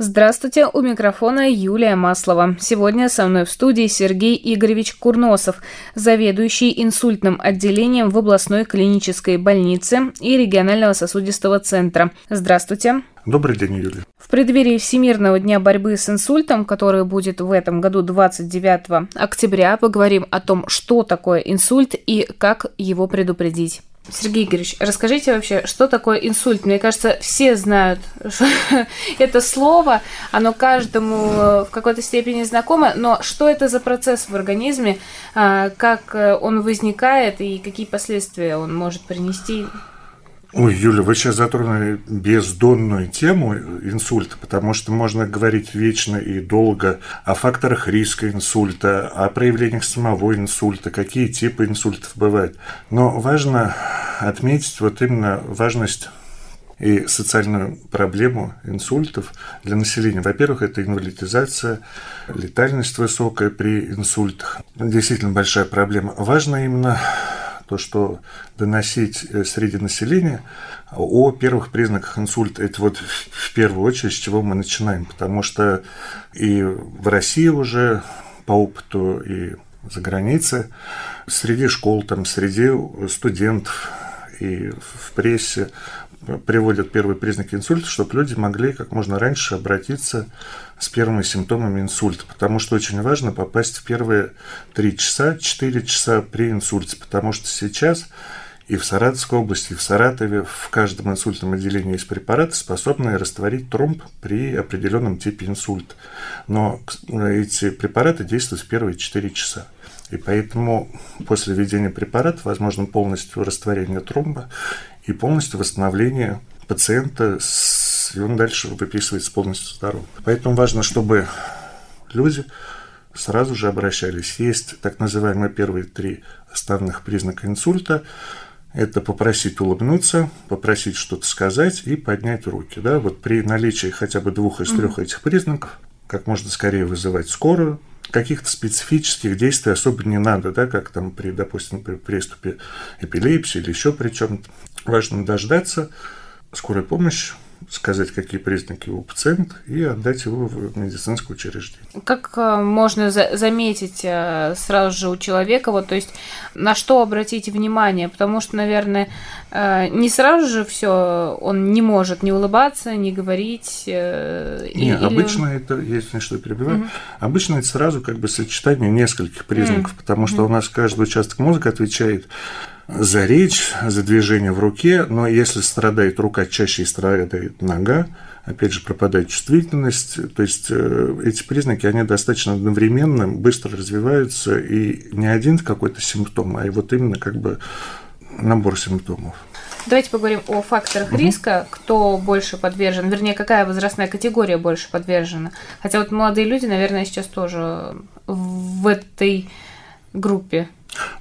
Здравствуйте, у микрофона Юлия Маслова. Сегодня со мной в студии Сергей Игоревич Курносов, заведующий инсультным отделением в областной клинической больнице и регионального сосудистого центра. Здравствуйте. Добрый день, Юлия. В преддверии Всемирного дня борьбы с инсультом, который будет в этом году 29 октября, поговорим о том, что такое инсульт и как его предупредить. Сергей Игоревич, расскажите вообще, что такое инсульт? Мне кажется, все знают это слово, оно каждому э, в какой-то степени знакомо, но что это за процесс в организме, а, как э, он возникает и какие последствия он может принести? Ой, Юля, вы сейчас затронули бездонную тему инсульта, потому что можно говорить вечно и долго о факторах риска инсульта, о проявлениях самого инсульта, какие типы инсультов бывают. Но важно отметить вот именно важность и социальную проблему инсультов для населения. Во-первых, это инвалидизация, летальность высокая при инсультах. Действительно большая проблема. Важно именно то, что доносить э, среди населения о первых признаках инсульта. Это вот в первую очередь, с чего мы начинаем, потому что и в России уже по опыту и за границей, среди школ, там, среди студентов и в прессе приводят первые признаки инсульта, чтобы люди могли как можно раньше обратиться с первыми симптомами инсульта, потому что очень важно попасть в первые 3 часа, 4 часа при инсульте, потому что сейчас и в Саратовской области, и в Саратове в каждом инсультном отделении есть препараты, способные растворить тромб при определенном типе инсульта. Но эти препараты действуют в первые 4 часа. И поэтому после введения препарата возможно полностью растворение тромба и полностью восстановление пациента, и он дальше выписывается полностью здоров. Поэтому важно, чтобы люди сразу же обращались. Есть так называемые первые три основных признака инсульта. Это попросить улыбнуться, попросить что-то сказать и поднять руки. Да? Вот при наличии хотя бы двух из трех этих признаков как можно скорее вызывать скорую, каких-то специфических действий особо не надо, да, как там при, допустим, при приступе эпилепсии или еще при чем-то. Важно дождаться скорой помощи, сказать, какие признаки у пациента, и отдать его в медицинское учреждение. Как э, можно за заметить э, сразу же у человека, вот, то есть на что обратить внимание? Потому что, наверное, э, не сразу же все он не может не улыбаться, не говорить. Не, или... обычно это, если что перебиваю, угу. обычно это сразу как бы сочетание нескольких признаков, угу. потому что угу. у нас каждый участок мозга отвечает за речь, за движение в руке, но если страдает рука, чаще страдает нога, опять же, пропадает чувствительность, то есть э, эти признаки, они достаточно одновременно, быстро развиваются, и не один какой-то симптом, а вот именно как бы набор симптомов. Давайте поговорим о факторах угу. риска, кто больше подвержен, вернее, какая возрастная категория больше подвержена. Хотя вот молодые люди, наверное, сейчас тоже в этой группе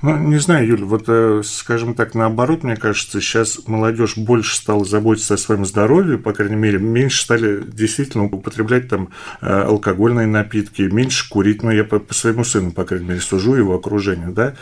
ну, не знаю, Юля, вот, э, скажем так, наоборот, мне кажется, сейчас молодежь больше стала заботиться о своем здоровье, по крайней мере, меньше стали действительно употреблять там э, алкогольные напитки, меньше курить, но ну, я по, по своему сыну, по крайней мере, сужу его окружению, да.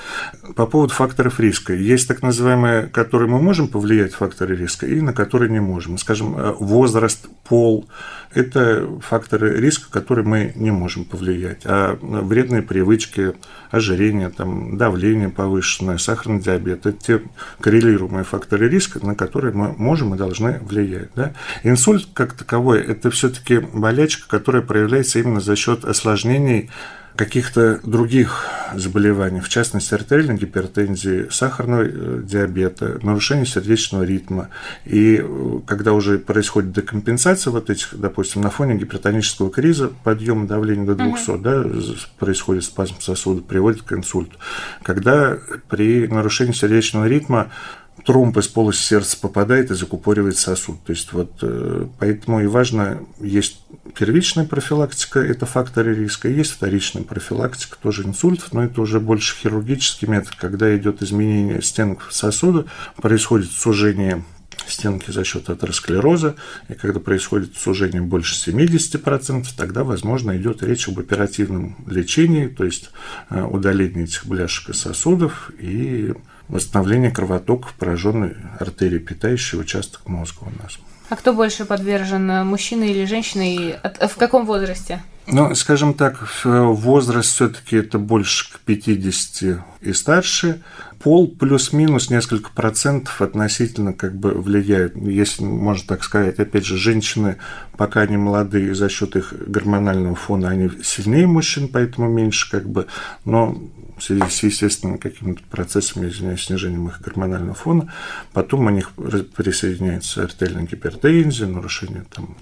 По поводу факторов риска. Есть так называемые, которые мы можем повлиять, факторы риска, и на которые не можем. Скажем, э, возраст, пол, это факторы риска, которые мы не можем повлиять. А вредные привычки, ожирение, там, давление повышенное, сахарный диабет – это те коррелируемые факторы риска, на которые мы можем и должны влиять. Да? Инсульт как таковой – это все-таки болячка, которая проявляется именно за счет осложнений каких-то других заболеваний, в частности артериальной гипертензии, сахарного э, диабета, нарушения сердечного ритма. И э, когда уже происходит декомпенсация вот этих, допустим, на фоне гипертонического криза, подъем давления до 200, угу. да, происходит спазм сосуда, приводит к инсульту. Когда при нарушении сердечного ритма тромб из полости сердца попадает и закупоривает сосуд. То есть вот э, поэтому и важно, есть первичная профилактика, это факторы риска, есть вторичная профилактика, тоже инсультов, но это уже больше хирургический метод, когда идет изменение стенок сосуда, происходит сужение стенки за счет атеросклероза, и когда происходит сужение больше 70%, тогда, возможно, идет речь об оперативном лечении, то есть э, удалении этих бляшек и сосудов и восстановлении кровотока в пораженной артерии, питающей участок мозга у нас. А кто больше подвержен, мужчина или женщина, и в каком возрасте? Ну, скажем так, возраст все-таки это больше к 50 и старше. Пол плюс-минус несколько процентов относительно как бы влияет, если можно так сказать. Опять же, женщины, пока они молодые, за счет их гормонального фона, они сильнее мужчин, поэтому меньше как бы. Но в связи с естественными какими-то процессами, извиняюсь, снижением их гормонального фона. Потом у них присоединяется артериальная гипертензия, нарушение там,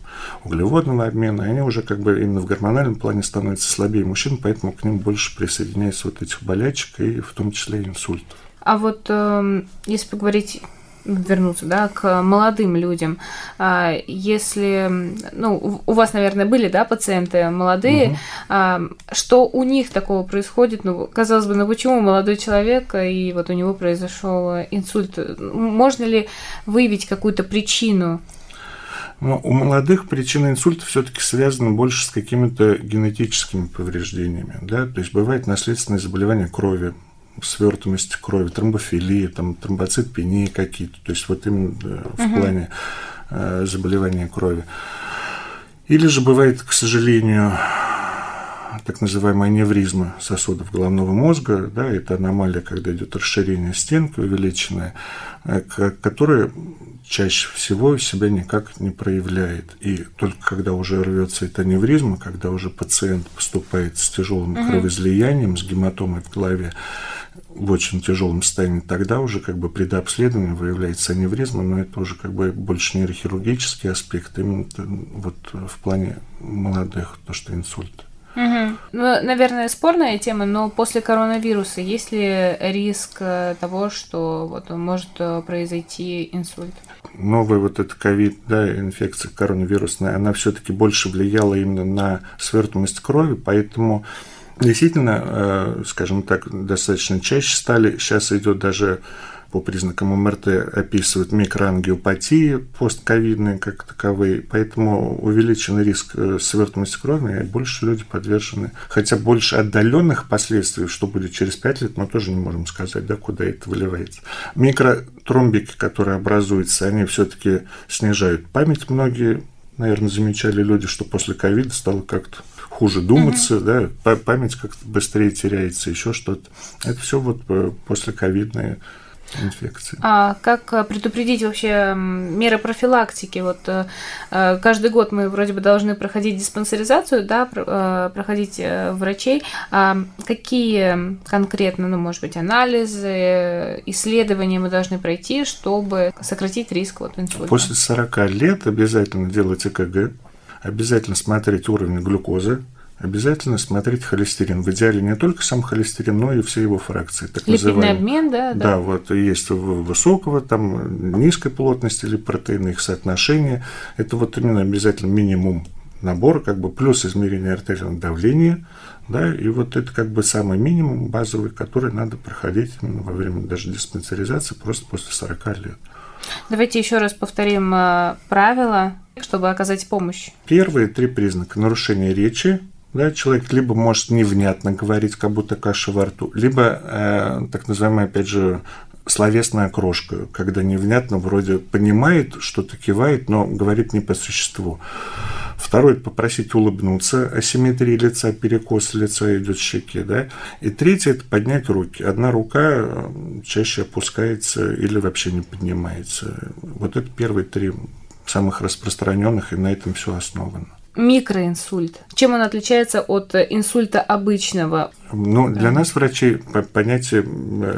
углеводного обмена, и они уже как бы именно в гормональном плане становятся слабее мужчин, поэтому к ним больше присоединяется вот этих болячек и в том числе инсультов. А вот э, если поговорить вернуться, да, к молодым людям. А, если, ну, у вас, наверное, были, да, пациенты молодые, угу. что у них такого происходит? Ну, казалось бы, ну почему молодой человек и вот у него произошел инсульт? Можно ли выявить какую-то причину? Но у молодых причина инсульта все-таки связана больше с какими-то генетическими повреждениями. Да? То есть бывает наследственное заболевание крови, свертываемости крови, тромбофилии, там, тромбоцитопении какие-то, то есть вот именно в угу. плане э, заболевания крови. Или же бывает, к сожалению, так называемая аневризма сосудов головного мозга, да, это аномалия, когда идет расширение стенки увеличенное, э, которая чаще всего себя никак не проявляет. И только когда уже рвется эта аневризма, когда уже пациент поступает с тяжелым угу. кровоизлиянием, с гематомой в голове, в очень тяжелом состоянии, тогда уже как бы при дообследовании выявляется аневризма, но это уже как бы больше нейрохирургический аспект, именно вот в плане молодых, то, что инсульт. Угу. Ну, наверное, спорная тема, но после коронавируса есть ли риск э, того, что вот может э, произойти инсульт? Новая вот эта ковид, да, инфекция коронавирусная, она все-таки больше влияла именно на свертываемость крови, поэтому Действительно, э, скажем так, достаточно чаще стали. Сейчас идет даже по признакам МРТ описывают микроангиопатии постковидные как таковые, поэтому увеличен риск э, свертываемости крови, и больше люди подвержены. Хотя больше отдаленных последствий, что будет через 5 лет, мы тоже не можем сказать, да, куда это выливается. Микротромбики, которые образуются, они все-таки снижают память. Многие, наверное, замечали люди, что после ковида стало как-то хуже думаться, угу. да, память как-то быстрее теряется, еще что-то. Это все вот э, после ковидные инфекции. А как э, предупредить вообще меры профилактики? Вот э, каждый год мы вроде бы должны проходить диспансеризацию, да, проходить врачей. А какие конкретно, ну, может быть, анализы, исследования мы должны пройти, чтобы сократить риск вот инсульта? После 40 лет обязательно делать ЭКГ, обязательно смотреть уровень глюкозы, обязательно смотреть холестерин. В идеале не только сам холестерин, но и все его фракции. Так Липидный обмен, да, да? Да, вот есть высокого, там низкой плотности или протеина, их соотношение. Это вот именно обязательно минимум набор, как бы плюс измерение артериального давления, да, и вот это как бы самый минимум базовый, который надо проходить именно во время даже диспансеризации просто после 40 лет. Давайте еще раз повторим э, правила, чтобы оказать помощь. Первые три признака. Нарушение речи, да, человек либо может невнятно говорить, как будто каша во рту, либо э, так называемая, опять же, словесная крошка, когда невнятно вроде понимает, что-то кивает, но говорит не по существу. Второй – попросить улыбнуться, асимметрия лица, перекос лица идет щеке. Да? И третье – это поднять руки. Одна рука чаще опускается или вообще не поднимается. Вот это первые три самых распространенных, и на этом все основано микроинсульт. Чем он отличается от инсульта обычного? Ну, для нас, врачей, понятия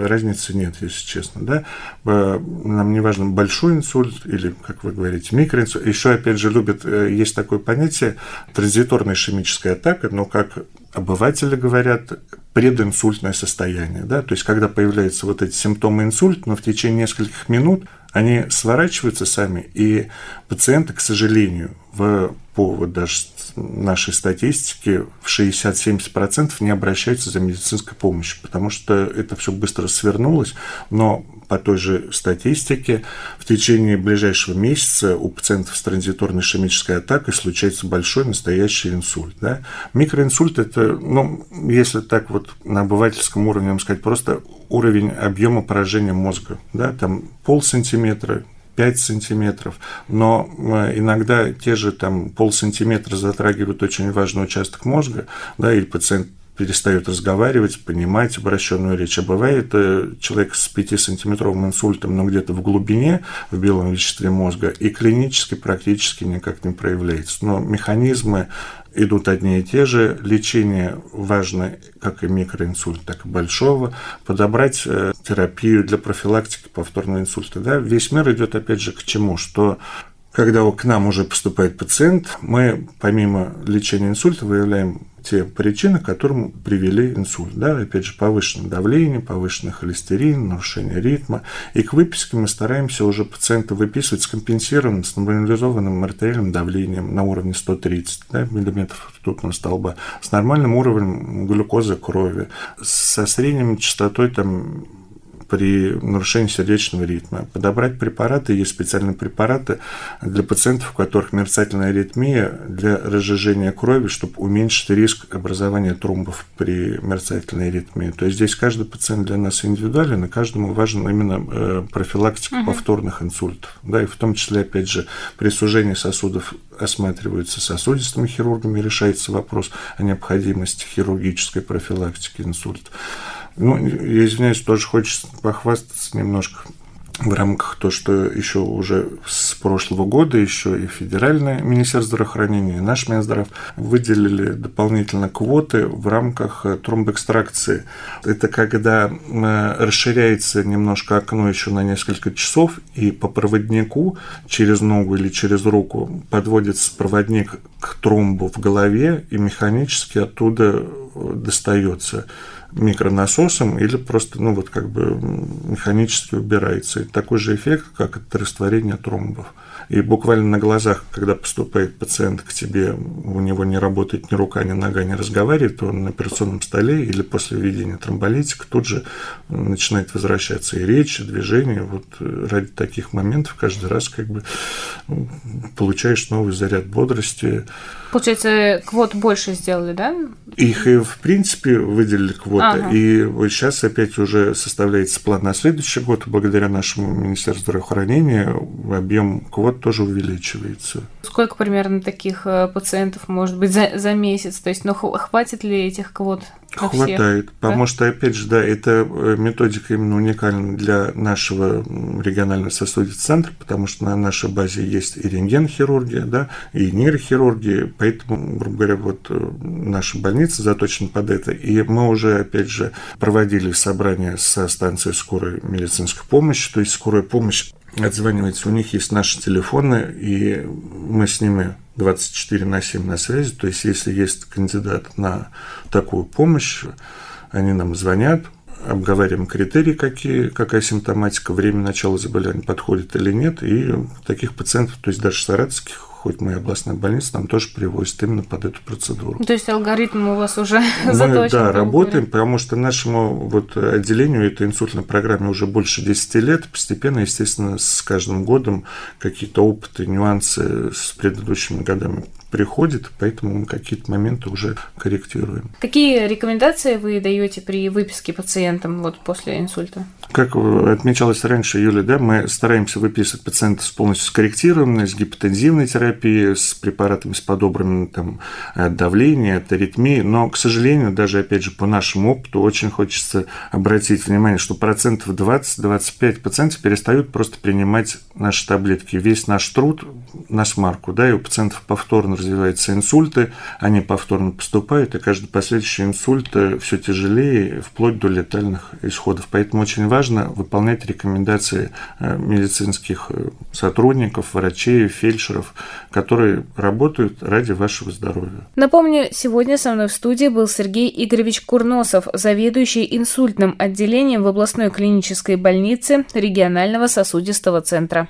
разницы нет, если честно. Да? Нам не важно, большой инсульт или, как вы говорите, микроинсульт. Еще, опять же, любят, э, есть такое понятие транзиторная ишемическая атака, но, как обыватели говорят, прединсультное состояние. Да? То есть, когда появляются вот эти симптомы инсульта, но в течение нескольких минут они сворачиваются сами, и пациенты, к сожалению, в, по вот даже нашей статистике в 60-70% не обращаются обращаться за медицинской помощью, потому что это все быстро свернулось, но по той же статистике в течение ближайшего месяца у пациентов с транзиторной ишемической атакой случается большой настоящий инсульт. Да? Микроинсульт – это, ну, если так вот на обывательском уровне, вам сказать, просто уровень объема поражения мозга. Да? Там пол сантиметра, 5 сантиметров, но э, иногда те же там пол сантиметра затрагивают очень важный участок мозга, да, или пациент перестает разговаривать, понимать обращенную речь. А бывает э, человек с 5-сантиметровым инсультом, но где-то в глубине, в белом веществе мозга, и клинически практически никак не проявляется. Но механизмы идут одни и те же. Лечение важно как и микроинсульт, так и большого. Подобрать э, терапию для профилактики повторного инсульта. Да? Весь мир идет опять же к чему? Что когда к нам уже поступает пациент, мы помимо лечения инсульта выявляем те причины, к которым привели инсульт. Да, опять же, повышенное давление, повышенный холестерин, нарушение ритма. И к выписке мы стараемся уже пациента выписывать с компенсированным, с нормализованным артериальным давлением на уровне 130 да, миллиметров ртутного столба, с нормальным уровнем глюкозы крови, со средней частотой там, при нарушении сердечного ритма. Подобрать препараты, есть специальные препараты для пациентов, у которых мерцательная аритмия для разжижения крови, чтобы уменьшить риск образования тромбов при мерцательной аритмии. То есть здесь каждый пациент для нас индивидуален, и каждому важен именно э, профилактика угу. повторных инсультов. Да, и в том числе, опять же, при сужении сосудов осматриваются сосудистыми хирургами, решается вопрос о необходимости хирургической профилактики инсультов. Ну, я извиняюсь, тоже хочется похвастаться немножко в рамках то, что еще уже с прошлого года еще и Федеральное Министерство здравоохранения, и наш Минздрав выделили дополнительно квоты в рамках тромбоэкстракции. Это когда э, расширяется немножко окно еще на несколько часов, и по проводнику через ногу или через руку подводится проводник к тромбу в голове, и механически оттуда достается микронасосом или просто, ну, вот как бы механически убирается. И такой же эффект, как от растворения тромбов. И буквально на глазах, когда поступает пациент к тебе, у него не работает ни рука, ни нога, не разговаривает, он на операционном столе или после введения тромболитика тут же начинает возвращаться и речь, и движение. Вот ради таких моментов каждый раз как бы получаешь новый заряд бодрости. Получается, квот больше сделали, да? Их и в принципе выделили квоты. Ага. И вот сейчас опять уже составляется план на следующий год. Благодаря нашему Министерству здравоохранения объем квот тоже увеличивается. Сколько примерно таких э, пациентов может быть за, за месяц? То есть, ну, хватит ли этих квот? Хватает, всех, потому да? что, опять же, да, эта э, методика именно уникальна для нашего регионального сосудистого центра, потому что на нашей базе есть и рентген-хирургия, да, и нейрохирургия, поэтому, грубо говоря, вот э, наша больница заточена под это, и мы уже, опять же, проводили собрание со станцией скорой медицинской помощи, то есть скорая помощь отзванивается, у них есть наши телефоны, и мы с ними 24 на 7 на связи. То есть, если есть кандидат на такую помощь, они нам звонят, обговариваем критерии, какие, какая симптоматика, время начала заболевания подходит или нет. И таких пациентов, то есть даже саратовских хоть мы областная больница, нам тоже привозят именно под эту процедуру. То есть алгоритм у вас уже мы, заточен? Да, работаем, потому что нашему вот отделению этой инсультной программе уже больше 10 лет. Постепенно, естественно, с каждым годом какие-то опыты, нюансы с предыдущими годами приходит, поэтому мы какие-то моменты уже корректируем. Какие рекомендации вы даете при выписке пациентам вот после инсульта? Как отмечалось раньше, Юля, да, мы стараемся выписывать пациентов с полностью скорректированной, с гипотензивной терапией, с препаратами с подобранным там от давления, от аритмии, но, к сожалению, даже, опять же, по нашему опыту очень хочется обратить внимание, что процентов 20-25 пациентов перестают просто принимать наши таблетки. Весь наш труд на смарку, да, и у пациентов повторно развиваются инсульты, они повторно поступают, и каждый последующий инсульт э, все тяжелее, вплоть до летальных исходов. Поэтому очень важно выполнять рекомендации э, медицинских э, сотрудников, врачей, фельдшеров, которые работают ради вашего здоровья. Напомню, сегодня со мной в студии был Сергей Игоревич Курносов, заведующий инсультным отделением в областной клинической больнице регионального сосудистого центра.